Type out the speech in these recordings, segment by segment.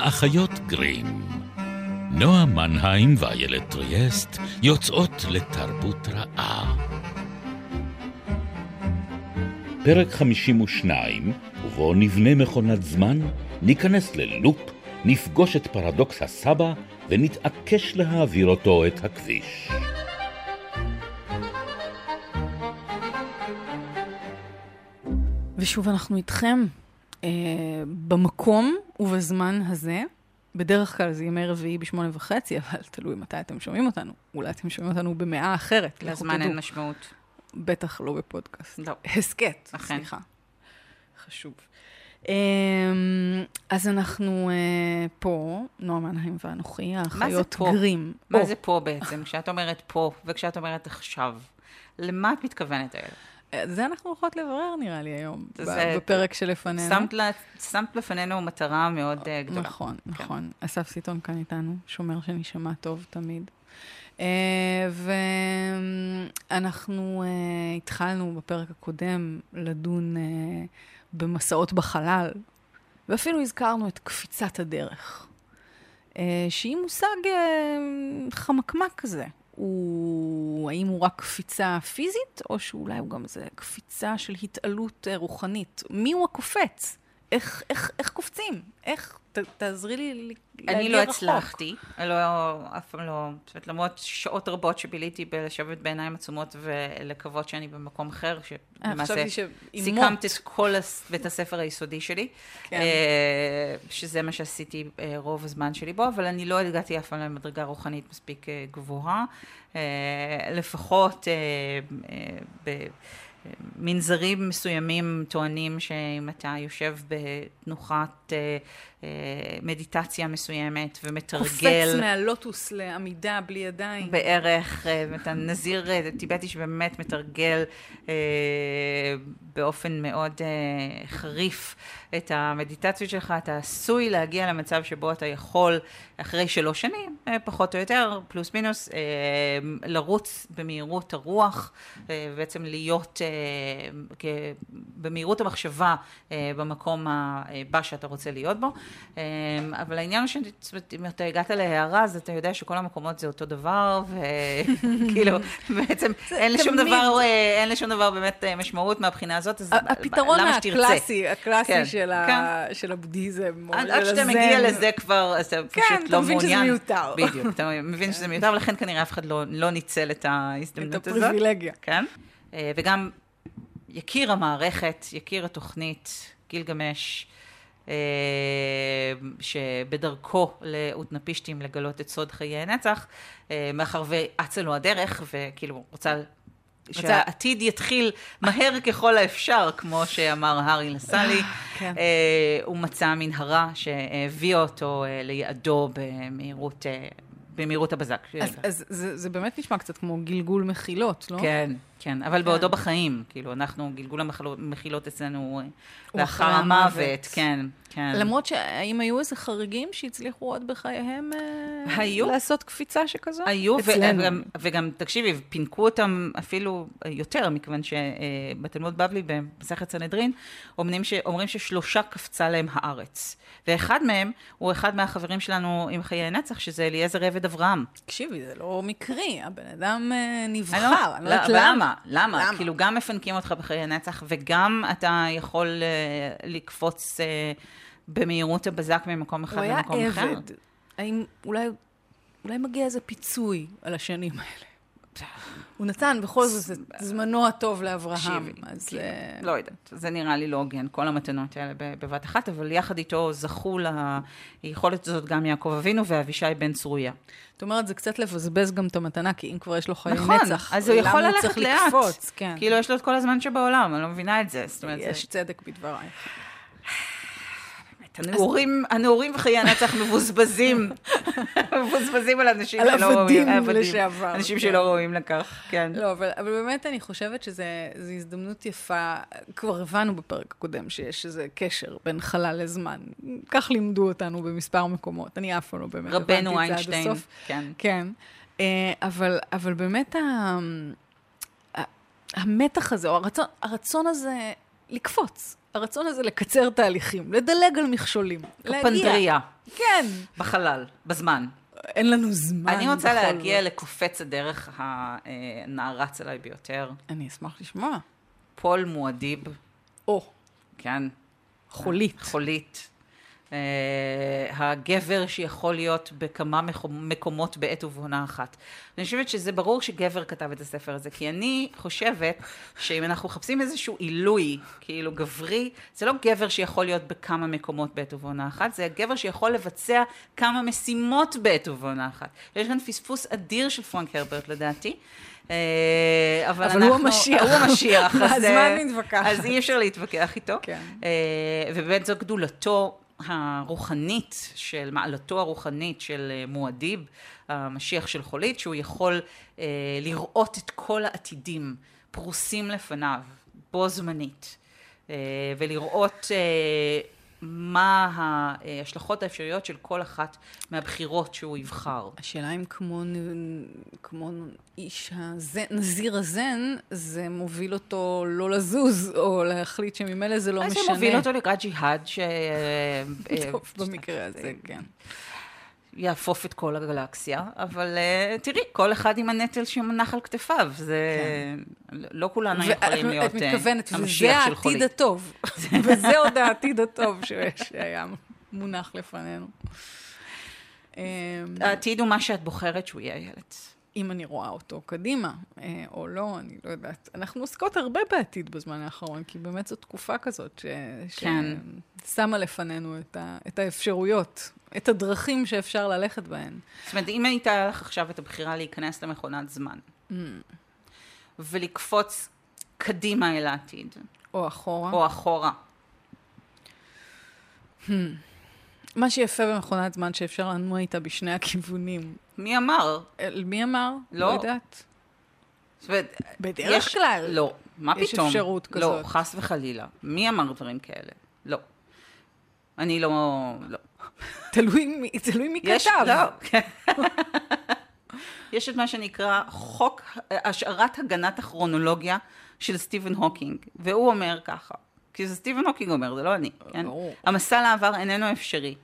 האחיות גרים. נועה מנהיים ואיילת טריאסט יוצאות לתרבות רעה. פרק 52, ובו נבנה מכונת זמן, ניכנס ללופ, נפגוש את פרדוקס הסבא ונתעקש להעביר אותו את הכביש. ושוב אנחנו איתכם אה, במקום ובזמן הזה. בדרך כלל זה ימי רביעי בשמונה וחצי, אבל תלוי מתי אתם שומעים אותנו. אולי אתם שומעים אותנו במאה אחרת. לזמן אין משמעות. בטח לא בפודקאסט. לא. הסכת, אכן. סליחה. חשוב. אמ, אז אנחנו אה, פה, נועה מנהיים ואנוכי, האחיות? גרים. מה זה פה בעצם? כשאת אומרת פה וכשאת אומרת עכשיו, למה את מתכוונת האלה? זה אנחנו הולכות לברר נראה לי היום, זה- בפרק שלפנינו. שמת, לה, שמת לפנינו מטרה מאוד אה, גדולה. נכון, כן. נכון. אסף סיטון כאן איתנו, שומר שנשמע טוב תמיד. Uh, ואנחנו uh, התחלנו בפרק הקודם לדון uh, במסעות בחלל, ואפילו הזכרנו את קפיצת הדרך, uh, שהיא מושג uh, חמקמק כזה. הוא, האם הוא רק קפיצה פיזית, או שאולי הוא גם איזה קפיצה של התעלות uh, רוחנית? מי הוא הקופץ? איך, איך, איך קופצים? איך? ת, תעזרי לי להגיע אני לא רחוק. הצלחתי, לא, אף פעם לא, זאת אומרת, למרות שעות רבות שביליתי בלשבת בעיניים עצומות ולקוות שאני במקום אחר, אה, שלמעשה שאימות. סיכמת את כל הס- בית הספר היסודי שלי, כן. אה, שזה מה שעשיתי אה, רוב הזמן שלי בו, אבל אני לא הגעתי אף פעם למדרגה רוחנית מספיק אה, גבוהה, אה, לפחות אה, אה, ב... מנזרים מסוימים טוענים שאם אתה יושב בתנוחת אה, מדיטציה מסוימת ומתרגל... קופץ מהלוטוס לעמידה בלי ידיים. בערך, אה, אתה נזיר אה, טיבטי שבאמת מתרגל אה, באופן מאוד אה, חריף את המדיטציות שלך, אתה עשוי להגיע למצב שבו אתה יכול, אחרי שלוש שנים, אה, פחות או יותר, פלוס מינוס, אה, לרוץ במהירות הרוח, אה, ובעצם להיות אה, במהירות המחשבה אה, במקום הבא שאתה רוצה להיות בו. אה, אבל העניין הוא זאת אומרת, אם אתה הגעת להערה, אז אתה יודע שכל המקומות זה אותו דבר, וכאילו, בעצם אין לשום. דבר, אה, אין לשום דבר באמת אה, משמעות מהבחינה הזאת, אז הפתרון למה שתרצה? הקלאסי, הקלאסי כן, של. כן. של הבודהיזם, עד שאתה. מגיע לזה כבר, אז אתה כן, פשוט אתה לא מבין שזה מעוניין. מיותר. בדיוק, אתה מבין שזה מיותר, ולכן כנראה אף אחד לא- לא ניצל את את ההזדמנות הזאת. הפריבילגיה. כן. אה, וגם יקיר המערכת, יקיר התוכנית, גילגמש, אה, שבדרכו לאותנפישטים לגלות את סוד חיי הנצח, אה, מאחר ואצה לו הדרך, וכאילו רוצה... שהעתיד יתחיל מהר ככל האפשר, כמו שאמר הארי לסלי. כן. אה, הוא מצא מנהרה שהביאה אותו אה, ליעדו במהירות, אה, במהירות הבזק. אז, אז זה, זה באמת נשמע קצת כמו גלגול מחילות, לא? כן, כן, אבל בעודו בחיים, כאילו, אנחנו, גלגול המחילות אצלנו אה, לאחר המוות, המוות. כן, כן. למרות שהאם היו איזה חריגים שהצליחו עוד בחייהם אה, היו. לעשות קפיצה שכזו? היו, אצלנו. וגם, וגם, תקשיבי, פינקו אותם אפילו יותר, מכיוון שבתלמוד בבלי, במסכת סנהדרין, אומרים, ש, אומרים ששלושה קפצה להם הארץ. ואחד מהם הוא אחד מהחברים שלנו עם חיי הנצח, שזה אליעזר עבד אברהם. תקשיבי, זה לא מקרי, הבן אדם אה, אני נבחר, אני לא לא- יודעת למה. למה? למה? למה? כאילו, גם מפנקים אותך בחיי נצח, וגם אתה יכול אה, לקפוץ אה, במהירות הבזק ממקום אחד הוא היה למקום אחר. עבד. האם אולי, אולי מגיע איזה פיצוי על השנים האלה? הוא נתן בכל זאת את זמנו הטוב לאברהם. אז כאילו, אה, לא יודעת, זה נראה לי לא הוגן, כל המתנות האלה בבת אחת, אבל יחד איתו זכו ליכולת הזאת גם יעקב אבינו ואבישי בן צרויה. זאת אומרת, זה קצת לבזבז גם את המתנה, כי אם כבר יש לו חיי נכון, נצח, אז הוא יכול ללכת לאט. לקפוץ? כן. כאילו, יש לו את כל הזמן שבעולם, אני לא מבינה את זה. יש צדק בדבריי. הנעורים, הנעורים וחיי הנצח מבוזבזים, מבוזבזים על אנשים על שלא ראויים. עבדים עבדים. לשעבר, אנשים כן. שלא ראויים לכך, כן. לא, אבל, אבל באמת אני חושבת שזו הזדמנות יפה, כבר הבנו בפרק הקודם שיש איזה קשר בין חלל לזמן. כך לימדו אותנו במספר מקומות, אני אף פעם לא באמת רבנו איינשטיין. כן. כן, אה, אבל, אבל באמת ה, המתח הזה, או הרצון, הרצון הזה לקפוץ, הרצון הזה לקצר תהליכים, לדלג על מכשולים. להגיע. פנדריה, כן. בחלל, בזמן. אין לנו זמן. אני רוצה להגיע זאת. לקופץ הדרך הנערץ עליי ביותר, אני אשמח לשמוע. פול מואדיב, או, כן, חולית. חולית. Uh, הגבר שיכול להיות בכמה מקומ- מקומות בעת ובעונה אחת. אני חושבת שזה ברור שגבר כתב את הספר הזה, כי אני חושבת שאם אנחנו מחפשים איזשהו עילוי, כאילו גברי, זה לא גבר שיכול להיות בכמה מקומות בעת ובעונה אחת, זה גבר שיכול לבצע כמה משימות בעת ובעונה אחת. יש כאן פספוס אדיר של פרנק הרברט לדעתי. אה, אבל, אבל אנחנו, הוא המשיח. הוא המשיח. אז, אז מה אני מתווכחת? אז אי אפשר להתווכח איתו. כן. אה, ובאמת זו גדולתו הרוחנית, של מעלתו הרוחנית של אה, מואדיב, המשיח של חולית, שהוא יכול אה, לראות את כל העתידים פרוסים לפניו, בו זמנית, אה, ולראות אה, מה ההשלכות האפשריות של כל אחת מהבחירות שהוא יבחר. השאלה אם כמו, כמו איש הזן, נזיר הזן, זה מוביל אותו לא לזוז, או להחליט שממילא זה לא משנה. זה מוביל אותו לקראת ג'יהאד ש... אה, טוב, במקרה הזה, כן. יהפוף את כל הגלקסיה, אבל uh, תראי, כל אחד עם הנטל שמונח על כתפיו, זה... לא כולנו יכולים ואת- להיות את אה, מתכוונת, וזה העתיד. הטוב. וזה עוד העתיד הטוב שהיה מונח לפנינו. אמ, העתיד הוא מה שאת בוחרת שהוא יהיה ילד. אם אני רואה אותו קדימה, אה, או לא, אני לא יודעת. אנחנו עוסקות הרבה בעתיד בזמן האחרון, כי באמת זו תקופה כזאת ש... כן. ששמה לפנינו את, ה... את האפשרויות, את הדרכים שאפשר ללכת בהן. זאת אומרת, אם הייתה לך עכשיו את הבחירה להיכנס למכונת זמן, Mm. ולקפוץ קדימה אל העתיד, או אחורה. או אחורה, מה שיפה במכונת זמן שאפשר לנוע איתה בשני הכיוונים. מי אמר? אל- מי אמר? לא. לא יודעת. זאת בדרך יש- כלל. לא, מה יש פתאום? אפשרות לא, כזאת. חס וחלילה. מי אמר דברים כאלה? לא. אני לא... לא. תלוי מי, כתב. לא, כן. יש את מה שנקרא חוק השערת הגנת הכרונולוגיה של סטיבן הוקינג, והוא אומר ככה, כי זה סטיבן הוקינג אומר, זה לא אני, כן? המסע לעבר איננו אפשרי,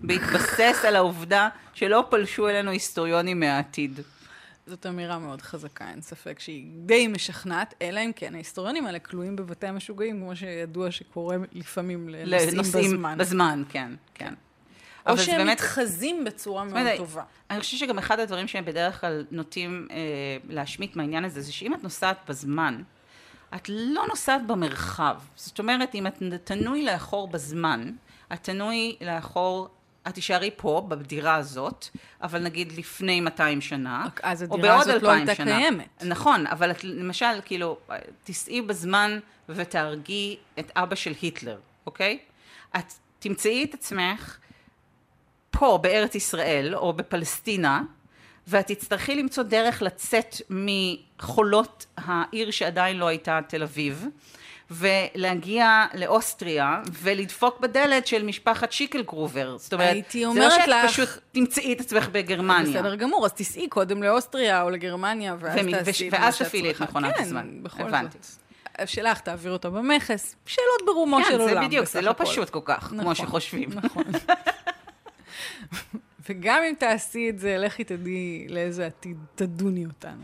בהתבסס על העובדה שלא פלשו אלינו היסטוריונים מהעתיד. זאת אמירה מאוד חזקה, אין ספק שהיא די משכנעת, אלא אם כן ההיסטוריונים האלה כלואים בבתי המשוגעים, כמו שידוע שקורה לפעמים לנושאים בזמן. בזמן, כן, כן. או שהם באמת- מתחזים בצורה מאוד אומרת, טובה. אני חושבת שגם אחד הדברים שהם בדרך כלל נוטים אה, להשמיט מהעניין הזה, זה שאם את נוסעת בזמן, את לא נוסעת במרחב. זאת אומרת, אם את תנוי לאחור בזמן, את תנוי לאחור, את תישארי פה, בדירה הזאת, אבל נגיד לפני 200 שנה, רק אז או הדירה בעוד הזאת לא 2,000 הייתה שנה. קיימת. נכון, אבל את למשל, כאילו, תיסעי בזמן ותהרגי את אבא של היטלר, אוקיי? את תמצאי את עצמך פה בארץ ישראל או בפלסטינה, ואת תצטרכי למצוא דרך לצאת מחולות העיר שעדיין לא הייתה תל אביב, ולהגיע לאוסטריה ולדפוק בדלת של משפחת שיקלגרובר. זאת אומרת, הייתי זה אומרת לא שאת לך- פשוט תמצאי את עצמך בגרמניה. בסדר גמור, אז תיסעי קודם לאוסטריה או לגרמניה, ואז ומ- תעשי וש- ואז תפעילי את. מכונת כן, הזמן. בכל הבנתי. זאת. שלך, תעביר אותו במכס. שאלות ברומו כן, של זה עולם, בדיוק, בסך זה לא הכל. פשוט כל כך, כמו נכון, שחושבים. נכון. וגם אם תעשי את זה, לכי תדעי לאיזה עתיד תדוני אותנו.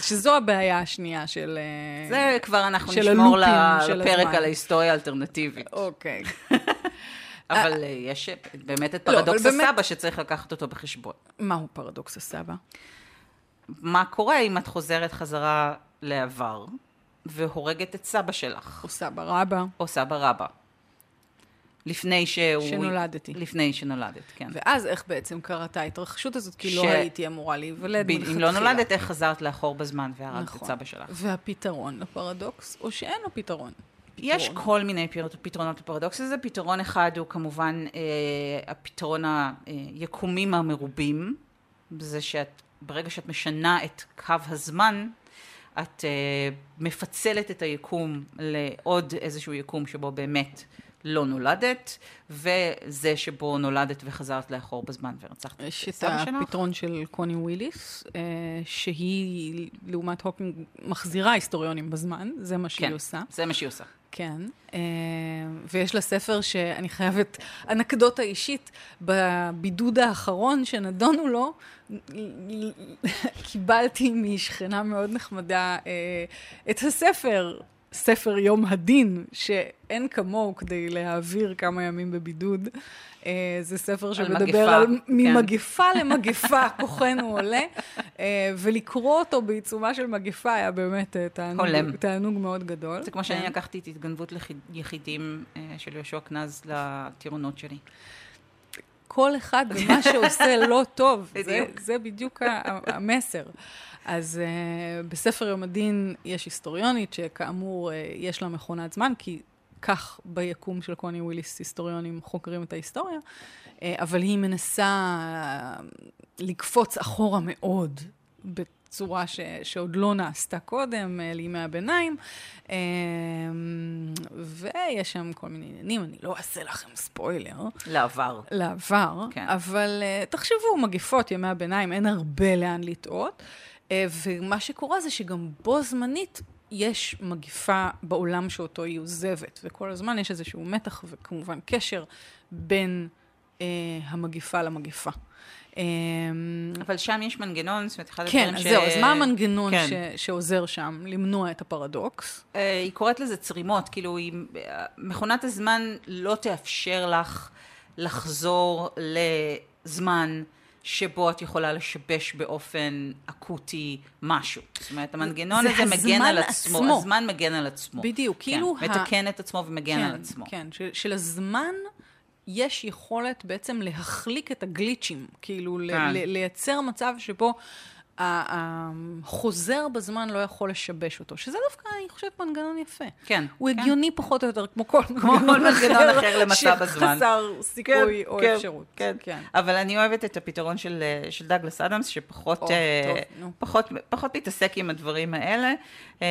שזו הבעיה השנייה של... אה, זה כבר אנחנו של נשמור הלופים של לפרק הזמן. על ההיסטוריה האלטרנטיבית. אוקיי. אבל אה, יש אה, באמת את לא, פרדוקס באמת- הסבא שצריך לקחת אותו בחשבון. מהו פרדוקס הסבא? מה קורה אם את חוזרת חזרה לעבר והורגת את סבא שלך, או סבא רבא, או סבא רבא? לפני שהוא... שנולדתי. לפני שנולדת, כן. ואז איך בעצם קרתה ההתרחשות הזאת? כי ש- לא הייתי אמורה להיוולד ב- אם. לא נולדת, איך חזרת לאחור בזמן והרגת את נכון. סבא שלך? והפתרון לפרדוקס, או שאין לו פתרון? יש פתרון. כל מיני פתרונות לפרדוקס הזה. פתרון אחד הוא כמובן אה, הפתרון היקומים המרובים. זה שאת, ברגע שאת משנה את קו הזמן, את אה, מפצלת את היקום לעוד איזשהו יקום שבו באמת לא נולדת, וזה שבו נולדת וחזרת לאחור בזמן ורצחת את יש את. הפתרון של קוני וויליס, אה, שהיא, לעומת הוקינג, מחזירה היסטוריונים בזמן, זה מה שהיא כן, עושה. זה מה שהיא עושה. כן, אה, ויש לה ספר שאני חייבת, אנקדוטה אישית, בבידוד האחרון שנדונו לו, קיבלתי משכנה מאוד נחמדה אה, את הספר ספר יום הדין, שאין כמוהו כדי להעביר כמה ימים בבידוד. אה, זה ספר שמדבר מגפה, על כן. ממגפה למגפה, כוחנו עולה, אה, ולקרוא אותו בעיצומה של מגפה היה באמת אה, תענוג, הולם. תענוג מאוד גדול. זה כמו שאני כן. לקחתי את התגנבות לחיד- יחידים אה, של יהושע קנז לטירונות שלי. כל אחד במה שעושה לא טוב, זה. זה בדיוק המסר. אז uh, בספר יום הדין יש היסטוריונית, שכאמור uh, יש לה מכונת זמן, כי כך ביקום של קוני וויליס היסטוריונים חוקרים את ההיסטוריה, uh, אבל היא מנסה uh, לקפוץ אחורה מאוד, בצורה ש, שעוד לא נעשתה קודם, לימי הביניים, ויש שם כל מיני עניינים, אני לא אעשה לכם ספוילר. לעבר. לעבר, כן. אבל תחשבו, מגפות, ימי הביניים, אין הרבה לאן לטעות. Uh, ומה שקורה זה שגם בו זמנית יש מגפה בעולם שאותו היא עוזבת, וכל הזמן יש איזשהו מתח וכמובן קשר בין uh, המגפה למגפה. Um, אבל שם יש מנגנון, זאת אומרת, אחד כן, הדברים ש... זהו, אז מה המנגנון כן. ש, שעוזר שם למנוע את הפרדוקס? אה, היא קוראת לזה צרימות, כאילו, היא, מכונת הזמן לא תאפשר לך לחזור לזמן שבו את יכולה לשבש באופן אקוטי משהו. זאת אומרת, המנגנון זה הזה מגן הזמן על עצמו. עצמו. הזמן מגן על עצמו. בדיוק, כן, כאילו ה- מתקן את עצמו ומגן כן, על עצמו. כן, של, שלזמן יש יכולת בעצם להחליק את הגליצ'ים, כאילו כן. ל- לייצר מצב שבו ה- החוזר בזמן לא יכול לשבש אותו, שזה דווקא, אני חושבת, מנגנון יפה. כן, הוא כן. הגיוני פחות או יותר, כמו כל מנגנון אחר למסע בזמן. שחסר סיכוי או כן, אפשרות. כן. כן. אבל אני אוהבת את הפתרון של, של דגלס אדמס, שפחות או, אה, טוב. פחות, פחות מתעסק עם הדברים האלה, אה,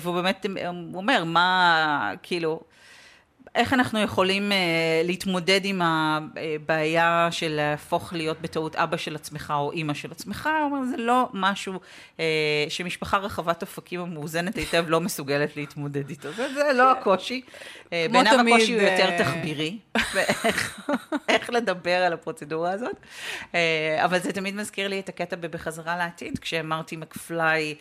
והוא באמת הוא אומר, מה, כאילו, איך אנחנו יכולים uh, להתמודד עם הבעיה של להפוך להיות בטעות אבא של עצמך או אימא של עצמך? אומר, זה לא משהו uh, שמשפחה רחבת אופקים ומאוזנת היטב לא מסוגלת להתמודד איתו. זה, זה לא הקושי. Uh, בעיניו תמיד, הקושי הוא יותר אה, תחבירי, ואיך איך לדבר על הפרוצדורה הזאת. Uh, אבל זה תמיד מזכיר לי את הקטע ב"בחזרה לעתיד", כשמרטי מקפליי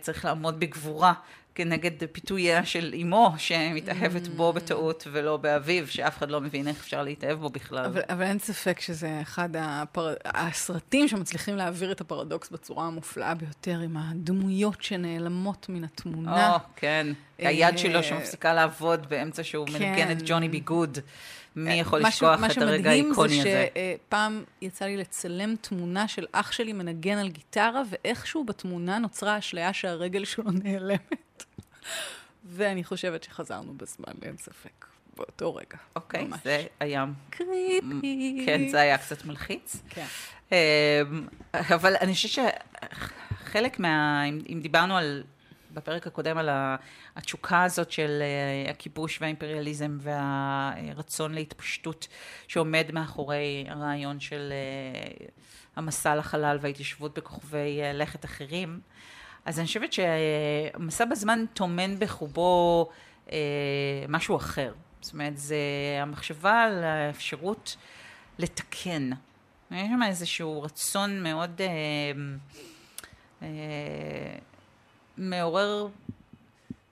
צריך לעמוד בגבורה. כנגד פיתוייה של אימו, שמתאהבת בו בטעות ולא באביו, שאף אחד לא מבין איך אפשר להתאהב בו בכלל. אבל, אבל אין ספק שזה אחד הפר... הסרטים שמצליחים להעביר את הפרדוקס בצורה המופלאה ביותר, עם הדמויות שנעלמות מן התמונה. או, כן. אה, היד שלו שמפסיקה לעבוד באמצע שהוא כן. מנגן את ג'וני בי גוד. מי יכול מה ש- לשכוח מה את הרגע שמדהים האיקוני זה הזה? שפעם יצא לי לצלם תמונה של אח שלי מנגן על גיטרה, ואיכשהו בתמונה נוצרה אשליה שהרגל שלו נעלמת. ואני חושבת שחזרנו בזמן, אין ספק, באותו רגע. אוקיי, ממש. זה היה... קריפי. כן, זה היה קצת מלחיץ. כן. אמ, אבל אני חושבת שחלק מה... אם דיברנו על... בפרק הקודם על התשוקה הזאת של אה, הכיבוש והאימפריאליזם והרצון להתפשטות שעומד מאחורי הרעיון של אה, המסע לחלל וההתיישבות בכוכבי אה, לכת אחרים, אז אני חושבת שהמסע בזמן טומן בחובו משהו אחר. זאת אומרת, זה המחשבה על האפשרות לתקן. יש שם איזשהו רצון מאוד אה, מעורר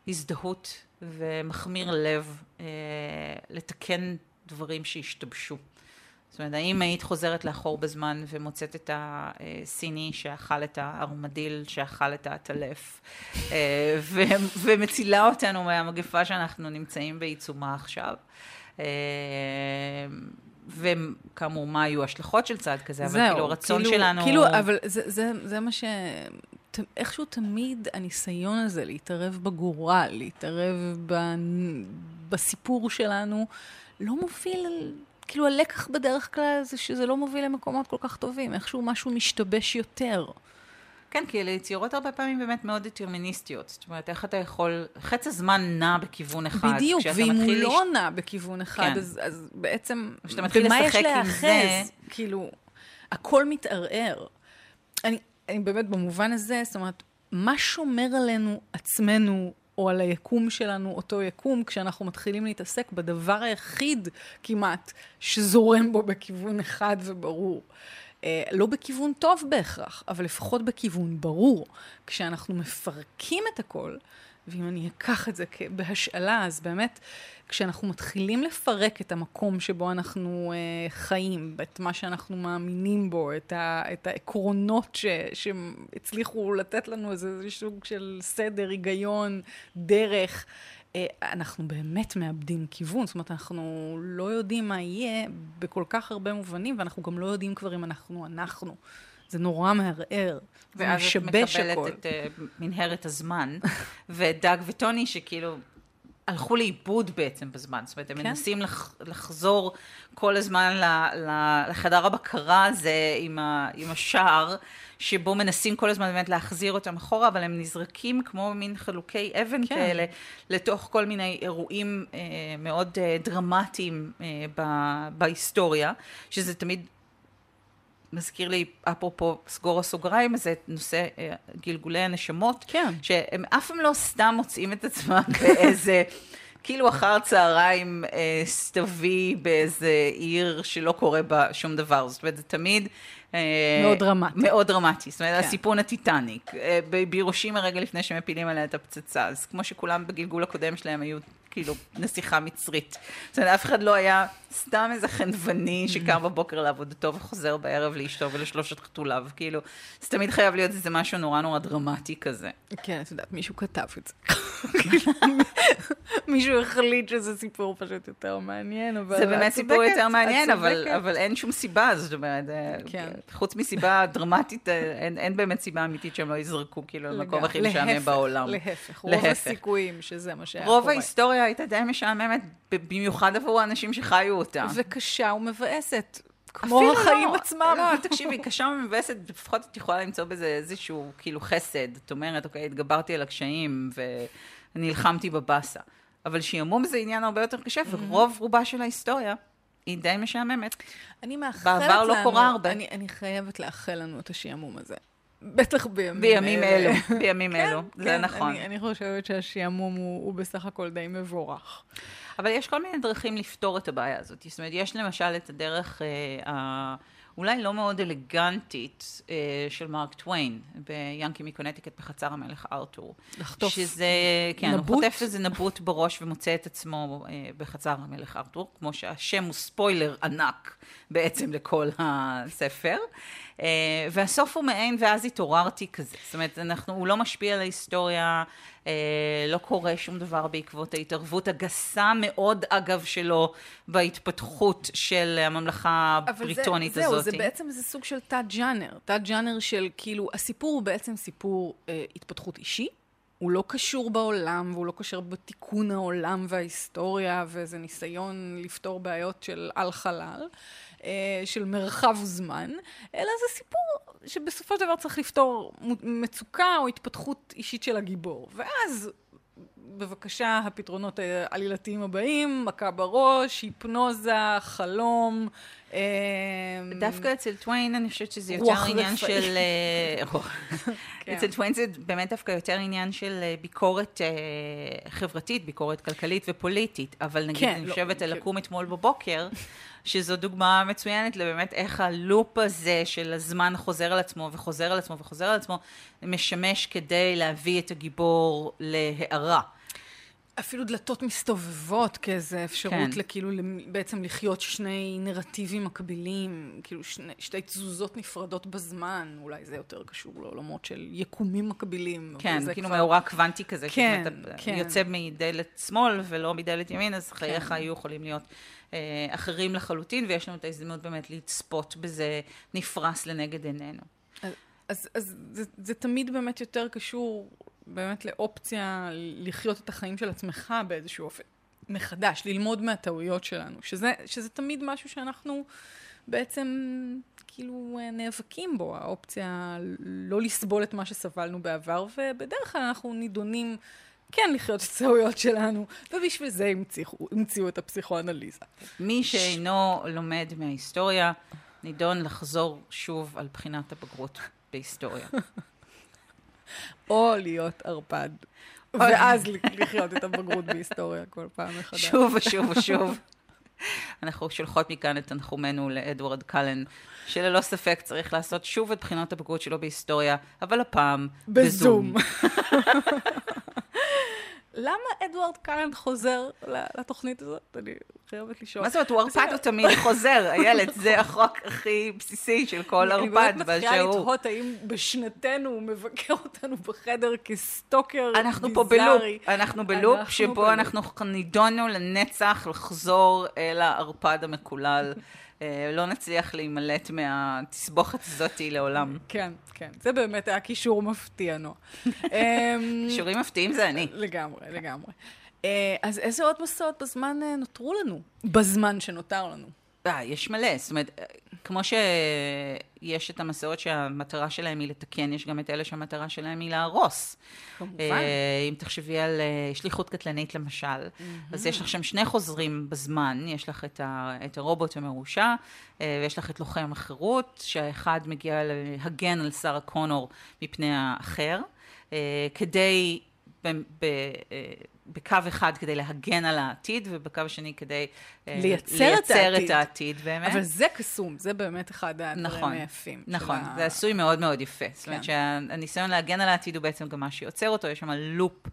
הזדהות ומחמיר לב אה, לתקן דברים שהשתבשו. זאת אומרת, האם היית חוזרת לאחור בזמן ומוצאת את הסיני שאכל את הארמדיל, שאכל את העטלף, אה, ו- ומצילה אותנו מהמגפה שאנחנו נמצאים בעיצומה עכשיו? אה, וכאמור, מה היו ההשלכות של צעד כזה, אבל זהו, כאילו הרצון כאילו, שלנו... כאילו, אבל זה, זה, זה מה ש... איכשהו תמיד הניסיון הזה להתערב בגורל, להתערב ב... בסיפור שלנו, לא מוביל, כאילו הלקח בדרך כלל זה שזה לא מוביל למקומות כל כך טובים, איכשהו משהו משתבש יותר. כן, כי אלה יצירות הרבה פעמים באמת מאוד דטרמיניסטיות. זאת אומרת, איך אתה יכול... חץ הזמן נע בכיוון אחד. בדיוק, ואם הוא לא נע בכיוון אחד, כן. אז, אז בעצם, כשאתה מתחיל לשחק עם? זה- כאילו, הכל מתערער. אני, אני באמת, במובן הזה, זאת אומרת, מה שומר עלינו עצמנו או על היקום שלנו אותו יקום, כשאנחנו מתחילים להתעסק בדבר היחיד כמעט שזורם בו בכיוון אחד וברור. אה, לא בכיוון טוב בהכרח, אבל לפחות בכיוון ברור. כשאנחנו מפרקים את הכל, ואם אני אקח את זה בהשאלה, אז באמת, כשאנחנו מתחילים לפרק את המקום שבו אנחנו אה, חיים, את מה שאנחנו מאמינים בו, את, ה, את העקרונות ש, שהצליחו לתת לנו איזה, סוג של סדר, היגיון, דרך, אה, אנחנו באמת מאבדים כיוון. זאת אומרת, אנחנו לא יודעים מה יהיה בכל כך הרבה מובנים, ואנחנו גם לא יודעים כבר אם אנחנו אנחנו. זה נורא מערער, הכל. ואז את מקבלת את uh, מנהרת הזמן, ודאג וטוני שכאילו הלכו לאיבוד בעצם בזמן. זאת אומרת, הם כן. מנסים לח, לחזור כל הזמן ל, ל, לחדר הבקרה הזה עם, ה, עם השער, שבו מנסים כל הזמן באמת להחזיר אותם אחורה, אבל הם נזרקים כמו מין חלוקי אבן כן. כאלה, לתוך כל מיני אירועים אה, מאוד אה, דרמטיים אה, ב, בהיסטוריה, שזה תמיד מזכיר לי, אפרופו סגור הסוגריים זה נושא אה, גלגולי הנשמות, כן. שהם אף פעם לא סתם מוצאים את עצמם באיזה, כאילו אחר צהריים אה, סתווי באיזה עיר שלא קורה בה שום דבר. זאת אומרת, זה תמיד... אה, מאוד דרמטי. מאוד דרמטי. זאת אומרת, כן. הסיפון הטיטניק, אה, בירושים הרגע לפני שמפילים עליה את הפצצה. אז כמו שכולם בגלגול הקודם שלהם היו כאילו נסיכה מצרית. זאת אומרת, אף אחד לא היה סתם איזה חנווני שקם בבוקר לעבודתו וחוזר בערב לאשתו ולשלושת חתוליו. כאילו, זה תמיד חייב להיות איזה משהו נורא נורא דרמטי כזה. כן, את יודעת, מישהו כתב את זה. מישהו החליט שזה סיפור פשוט יותר מעניין, אבל... זה באמת סיפור יותר מעניין, אבל, אין שום סיבה, זאת אומרת, אה, כן. חוץ מסיבה דרמטית, אה, אין, אין באמת סיבה אמיתית שהם לא יזרקו כאילו למקום הכי משעמם בעולם. להפך, רוב הסיכויים שזה מה שהיה קורה. רוב ההיסטוריה הייתה די משעממת, במיוחד עבור האנשים שחיו אותה. וקשה ומבאסת. כמו החיים לא, עצמם. לא, תקשיבי, קשה ומבאסת, לפחות את יכולה למצוא בזה איזשהו כאילו חסד. את אומרת, אוקיי, התגברתי על הקשיים ונלחמתי בבאסה. אבל שעמום זה עניין הרבה יותר קשה, mm-hmm. ורוב רובה של ההיסטוריה היא די משעממת. אני מאחלת לנו... בעבר לא קורה הרבה. אני, אני חייבת לאחל לנו את השעמום הזה. בטח בימים, בימים אלו. בימים כן, אלו, זה כן, נכון. אני, אני חושבת שהשעמום הוא, הוא בסך הכל די מבורך. אבל יש כל מיני דרכים לפתור את הבעיה הזאת. זאת אומרת, יש למשל את הדרך אה. אולי לא מאוד אלגנטית אה, של מרק טוויין, ביאנקי מקונטיקט בחצר המלך ארתור. לחטוף שזה, כן, נבוט? הוא חוטף איזה נבוט בראש ומוצא את עצמו אה, בחצר המלך ארתור, כמו שהשם הוא ספוילר ענק בעצם לכל הספר. אה, והסוף הוא מעין ואז התעוררתי כזה. זאת אומרת, אנחנו, הוא לא משפיע על ההיסטוריה, אה, לא קורה שום דבר בעקבות ההתערבות הגסה מאוד, אגב, שלו בהתפתחות של הממלכה הבריטונית זה, הזאת. זהו, זה בעצם איזה סוג של תת-ג'אנר. תת-ג'אנר של כאילו, הסיפור הוא בעצם סיפור אה, התפתחות אישי. הוא לא קשור בעולם, והוא לא קשור בתיקון העולם וההיסטוריה, ואיזה ניסיון לפתור בעיות של על-חלל. אה, של מרחב זמן, אלא זה סיפור שבסופו של דבר צריך לפתור מצוקה או התפתחות אישית של הגיבור. ואז בבקשה, הפתרונות העלילתיים הבאים, מכה בראש, היפנוזה, חלום. אה, דווקא אצל טוויין אני חושבת שזה יותר עניין של... אה, כן. אצל טוויין זה באמת דווקא יותר עניין של ביקורת חברתית, ביקורת כלכלית ופוליטית, אבל נגיד כן, אני לא, חושבת על כן. לקום אתמול בבוקר, שזו דוגמה מצוינת לבאמת איך הלופ הזה של הזמן חוזר על עצמו וחוזר על עצמו וחוזר על עצמו, משמש כדי להביא את הגיבור להארה. אפילו דלתות מסתובבות כאיזה אפשרות כן. לכאילו בעצם לחיות שני נרטיבים מקבילים, כאילו שני, שתי תזוזות נפרדות בזמן, אולי זה יותר קשור לעולמות של יקומים מקבילים. כן, כאילו כבר... מאורע קוונטי כזה, כן, שאתה כן. יוצא מדלת שמאל ולא מדלת ימין, אז כן. חייך היו יכולים להיות אה, אחרים לחלוטין, ויש לנו את ההזדמנות באמת לצפות בזה נפרס לנגד עינינו. אז, אז, אז זה, זה תמיד באמת יותר קשור באמת לאופציה לחיות את החיים של עצמך באיזשהו אופן מחדש, ללמוד מהטעויות שלנו, שזה, שזה תמיד משהו שאנחנו בעצם כאילו נאבקים בו, האופציה לא לסבול את מה שסבלנו בעבר, ובדרך כלל אנחנו נידונים כן לחיות את הטעויות שלנו, ובשביל זה המציאו, המציאו את הפסיכואנליזה. מי שאינו לומד מההיסטוריה, נידון לחזור שוב על בחינת הבגרות בהיסטוריה. או להיות ערפד. ואז לחיות את הבגרות בהיסטוריה כל פעם מחדש. שוב ושוב ושוב. אנחנו שולחות מכאן את תנחומינו לאדוארד קלן, שללא ספק צריך לעשות שוב את בחינות הבגרות שלו בהיסטוריה, אבל הפעם בזום. למה אדוארד קלן חוזר לתוכנית הזאת? אני חייבת לשאול. מה זאת אומרת, הוא ערפד הוא תמיד חוזר, איילת, זה החוק הכי בסיסי של כל ערפד באשר הוא. אני באמת מתחילה לתהות האם בשנתנו הוא מבקר אותנו בחדר כסטוקר ביזארי. אנחנו פה בלופ, אנחנו בלופ שבו אנחנו נידונו לנצח לחזור אל הערפד המקולל. אה, לא נצליח להימלט מהתסבוכת הזאתי לעולם. כן, כן. זה באמת היה קישור מפתיע, נו. אמ, קישורים מפתיעים זה אני. לגמרי, לגמרי. אה, אז איזה עוד מסעות בזמן אה, נותרו לנו? בזמן שנותר לנו. אה, יש מלא. זאת אומרת, כמו שיש את המסעות שהמטרה שלהם היא לתקן, יש גם את אלה שהמטרה שלהם היא להרוס. כמובן. אם תחשבי על שליחות קטלנית למשל, mm-hmm. אז יש לך שם שני חוזרים בזמן, יש לך את, ה, את הרובוט המרושע, ויש לך את לוחם החירות, שהאחד מגיע להגן על שרה קונור מפני האחר, כדי... ב, ב, בקו אחד כדי להגן על העתיד, ובקו השני כדי אה, לייצר, לייצר את, העתיד. את העתיד, באמת. אבל זה קסום, זה באמת אחד הדברים נכון, היפים. נכון, זה ה... עשוי מאוד מאוד יפה. כן. זאת אומרת. שהניסיון להגן על העתיד הוא בעצם גם מה שיוצר אותו, יש שם לופ.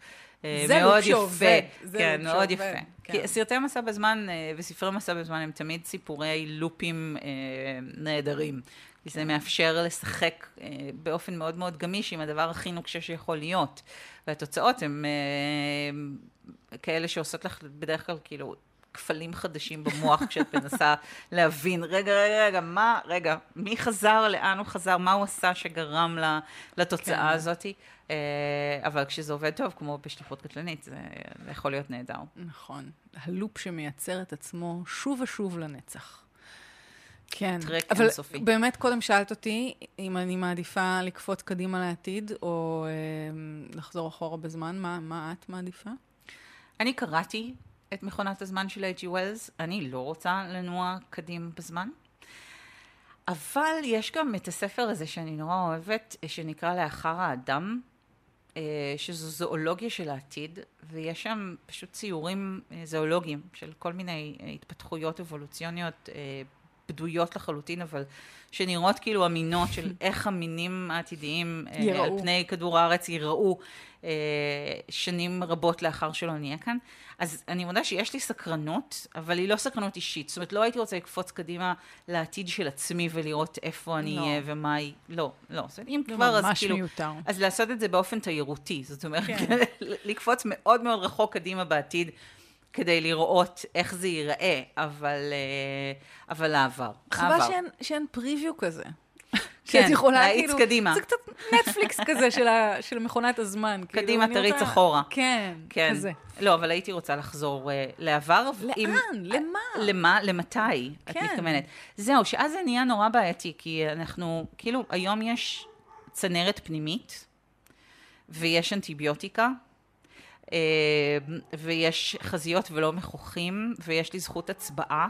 אה, זה מאוד שעובד. זה כן, מאוד שעובד. יפה. כן. כי סרטי מסע בזמן אה, וספרי מסע בזמן הם תמיד סיפורי לופים אה, נהדרים. זה מאפשר לשחק אה, באופן מאוד מאוד גמיש עם הדבר הכי נוקשה שיכול להיות. והתוצאות הן אה, כאלה שעושות לך בדרך כלל כאילו כפלים חדשים במוח כשאת מנסה להבין, רגע, רגע, רגע, מה, רגע, מי חזר, לאן הוא חזר, מה הוא עשה שגרם לתוצאה כן. הזאת. אה, אבל כשזה עובד טוב, כמו בשליחות קטלנית, זה יכול להיות נהדר. נכון. הלופ שמייצר את עצמו שוב ושוב לנצח. כן, טרק אבל אינסופי. באמת קודם שאלת אותי אם אני מעדיפה לקפוץ קדימה לעתיד, או אה, לחזור אחורה בזמן, מה, מה את מעדיפה? אני קראתי את מכונת הזמן של H.G. Wells, אני לא רוצה לנוע קדימה בזמן. אבל יש גם את הספר הזה שאני נורא אוהבת, שנקרא לאחר האדם, אה, שזו זואולוגיה של העתיד, ויש שם פשוט ציורים אה, זואולוגיים של כל מיני אה, התפתחויות אבולוציוניות בדויות לחלוטין, אבל שנראות כאילו אמינות של איך המינים העתידיים יראו. על פני כדור הארץ ייראו שנים רבות לאחר שלא נהיה כאן. אז אני מודה שיש לי סקרנות, אבל היא לא סקרנות אישית. זאת אומרת, לא הייתי רוצה לקפוץ קדימה לעתיד של עצמי ולראות איפה אני אהיה לא. ומה היא... לא, לא. זאת אומרת, אם כבר, אז כאילו... מיותר. אז לעשות את זה באופן תיירותי. זאת אומרת, כן. לקפוץ מאוד מאוד רחוק קדימה בעתיד. כדי לראות איך זה ייראה, אבל, אה, אבל לעבר. חבל העבר. שאין, שאין פריוויו כזה. כן, יכולה להאיץ כאילו... קדימה. זה קצת נטפליקס כזה של, ה, של מכונת הזמן. כאילו, קדימה, אני תריץ רוצה- אחורה. כן, כן. כזה. לא, אבל הייתי רוצה לחזור uh, לעבר. לאן? עם- למה? למה? למתי את כן. מתכוונת? זהו, שאז זה נהיה נורא בעייתי, כי אנחנו, כאילו, היום יש צנרת פנימית, ויש אנטיביוטיקה, ויש חזיות ולא מכוחים, ויש לי זכות הצבעה,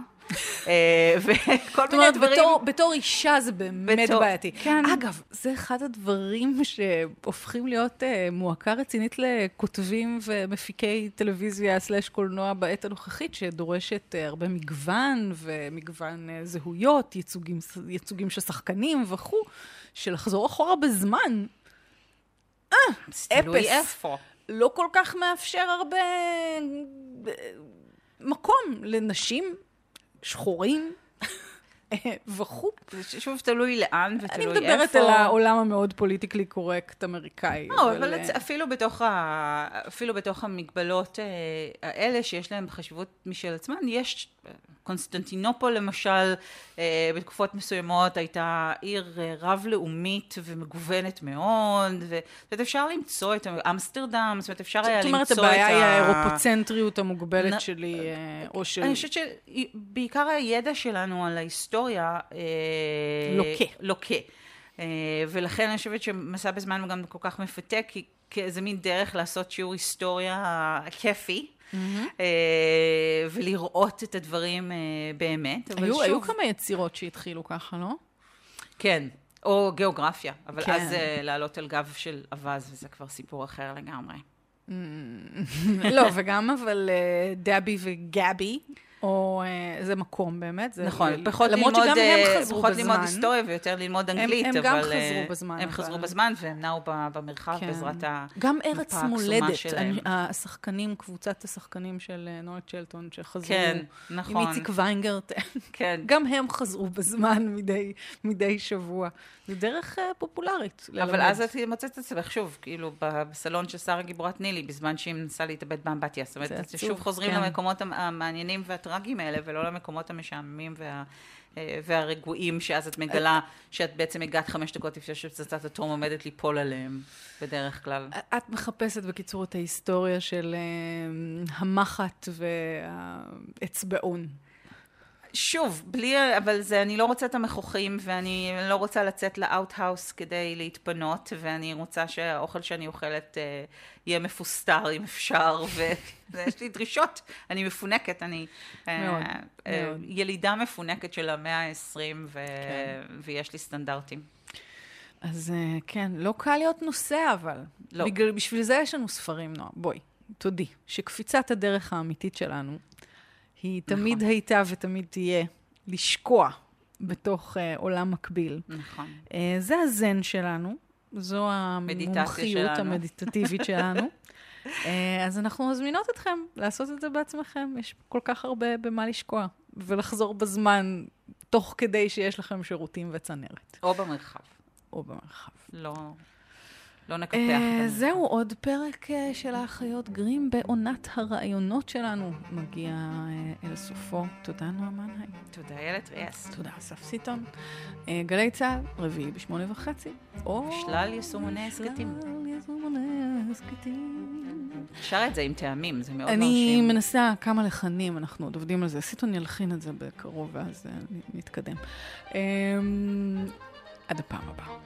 אה, וכל זאת מיני אומרת, דברים. בתור, בתור אישה זה באמת בעייתי. כן. אגב, זה אחד הדברים שהופכים להיות uh, מועקה רצינית לכותבים ומפיקי טלוויזיה סלאש קולנוע בעת הנוכחית, שדורשת הרבה מגוון ומגוון זהויות, ייצוגים, ייצוגים של שחקנים וכו', שלחזור אחורה בזמן תלוי אפס. איפה. לא כל כך מאפשר הרבה אה, מקום לנשים, שחורים וכו'. זה שוב תלוי לאן ותלוי אני איפה. מדברת על העולם המאוד politically correct אמריקאי. לא, אבל אה, אפילו בתוך, ה... אפילו בתוך המגבלות אה, האלה, שיש להן חשיבות משל עצמן, יש, קונסטנטינופול למשל, אה, בתקופות מסוימות הייתה עיר אה, רב-לאומית ומגוונת מאוד, וזאת אומרת, אפשר למצוא את אמסטרדם, זאת אומרת, אפשר היה זאת למצוא את ה... אומרת, הבעיה היא האירופוצנטריות המוגבלת שלי, אה, או של... אני חושבת שבעיקר הידע שלנו על ההיסטוריה... לוקה. לוקה. ולכן אני חושבת שמסע בזמן הוא גם כל כך מפתה, כי כאיזה מין דרך לעשות שיעור היסטוריה כיפי. אה, ולראות את הדברים אה, באמת, היו, שוב, היו כמה יצירות שהתחילו ככה, לא? כן, או גיאוגרפיה, אבל כן. אז אה, לעלות על גב של אווז, וזה כבר סיפור אחר לגמרי. לא, וגם אבל דאבי וגאבי, או אה, זה מקום באמת. זה, נכון, פחות למרות ללמוד, שגם הם אה, חזרו פחות בזמן. ללמוד היסטוריה ויותר ללמוד הם- אנגלית, הם אבל... גם אה, חזרו בזמן, הם חזרו אבל- בזמן והם נעו במרחב כן. בעזרת ה... גם ארץ הקסומה מולדת, שלהם. השחקנים, קבוצת השחקנים של אה, נועה צ'לטון, שחזרו, כן, עם נכון. איציק ויינגרט, כן. גם הם חזרו בזמן מדי, מדי שבוע. זו דרך אה, פופולרית ללמד. אבל אז את מוצאת את עצמך שוב, כאילו, בסלון של שרה גיבורת נילי, בזמן שהיא מנסה להתאבד באמבטיה. זאת אומרת, שוב חוזרים כן. למקומות המ- המעניינים והטרגיים האלה, ולא למקומות המשעממים וה... אה, והרגועים, שאז את מגלה שאת בעצם הגעת חמש דקות לפני שפצצת אטום עומדת ליפול עליהם, בדרך כלל. את מחפשת בקיצור את ההיסטוריה של אה, המחט והאצבעון. שוב, בלי, אבל זה, אני לא רוצה את המחוכים, ואני לא רוצה לצאת ל outhouse כדי להתפנות, ואני רוצה שהאוכל שאני אוכלת אה, יהיה מפוסטר אם אפשר, ויש לי דרישות. אני מפונקת, אני אה, מאוד, אה, מאוד. ילידה מפונקת של המאה ה-20, ו... כן. ויש לי סטנדרטים. אז אה, כן, לא קל להיות נוסע, אבל. לא. בגלל, בשביל זה יש לנו ספרים, נועה. בואי, תודי, שקפיצת הדרך האמיתית שלנו, היא תמיד נכון. הייתה ותמיד תהיה לשקוע בתוך אה, עולם מקביל. נכון. אה, זה הזן שלנו, זו המומחיות. המדיטטיבית שלנו. אה, אז אנחנו מזמינות אתכם לעשות את זה בעצמכם. יש כל כך הרבה במה לשקוע, ולחזור בזמן, תוך כדי שיש לכם שירותים וצנרת, או במרחב. או במרחב. לא, לא נקפח את אה. זהו, עוד פרק אה, של האחיות גרים בעונת הרעיונות שלנו מגיע אה, אל סופו. תודה, נועה מנהיים. תודה, איילת ריאס. תודה, אסף סיטון. אה, גלי צה"ל, רביעי בשמונה וחצי. או... שלל יישומוני הסכתים. שלל יישומוני הסכתים. שר את זה עם טעמים, זה מאוד אני מרשים. מנסה כמה לחנים, אנחנו עוד עובדים על זה. סיטון ילחין את זה בקרוב, ואז נתקדם. אמ, עד הפעם הבאה.